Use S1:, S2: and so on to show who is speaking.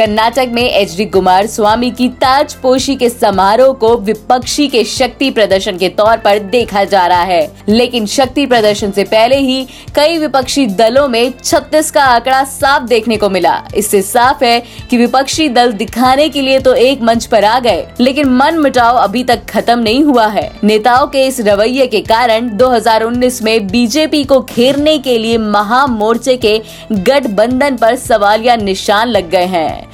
S1: कर्नाटक में H D Kumar स्वामी की ताजपोशी के समारोह को विपक्षी के शक्ति प्रदर्शन के तौर पर देखा जा रहा है। लेकिन शक्ति प्रदर्शन से पहले ही कई विपक्षी दलों में 36 का आंकड़ा साफ़ देखने को मिला। इससे साफ़ है कि विपक्षी दल दिखाने के लिए तो एक मंच पर आ गए, लेकिन मन मिटाव अभी तक खत्म नहीं हुआ है। नेताओं के इस रवैये के कारण 2019 में बीजेपी को घेरने के लिए महामोर्चे के गठबंधन पर सवालिया निशान लग गए हैं।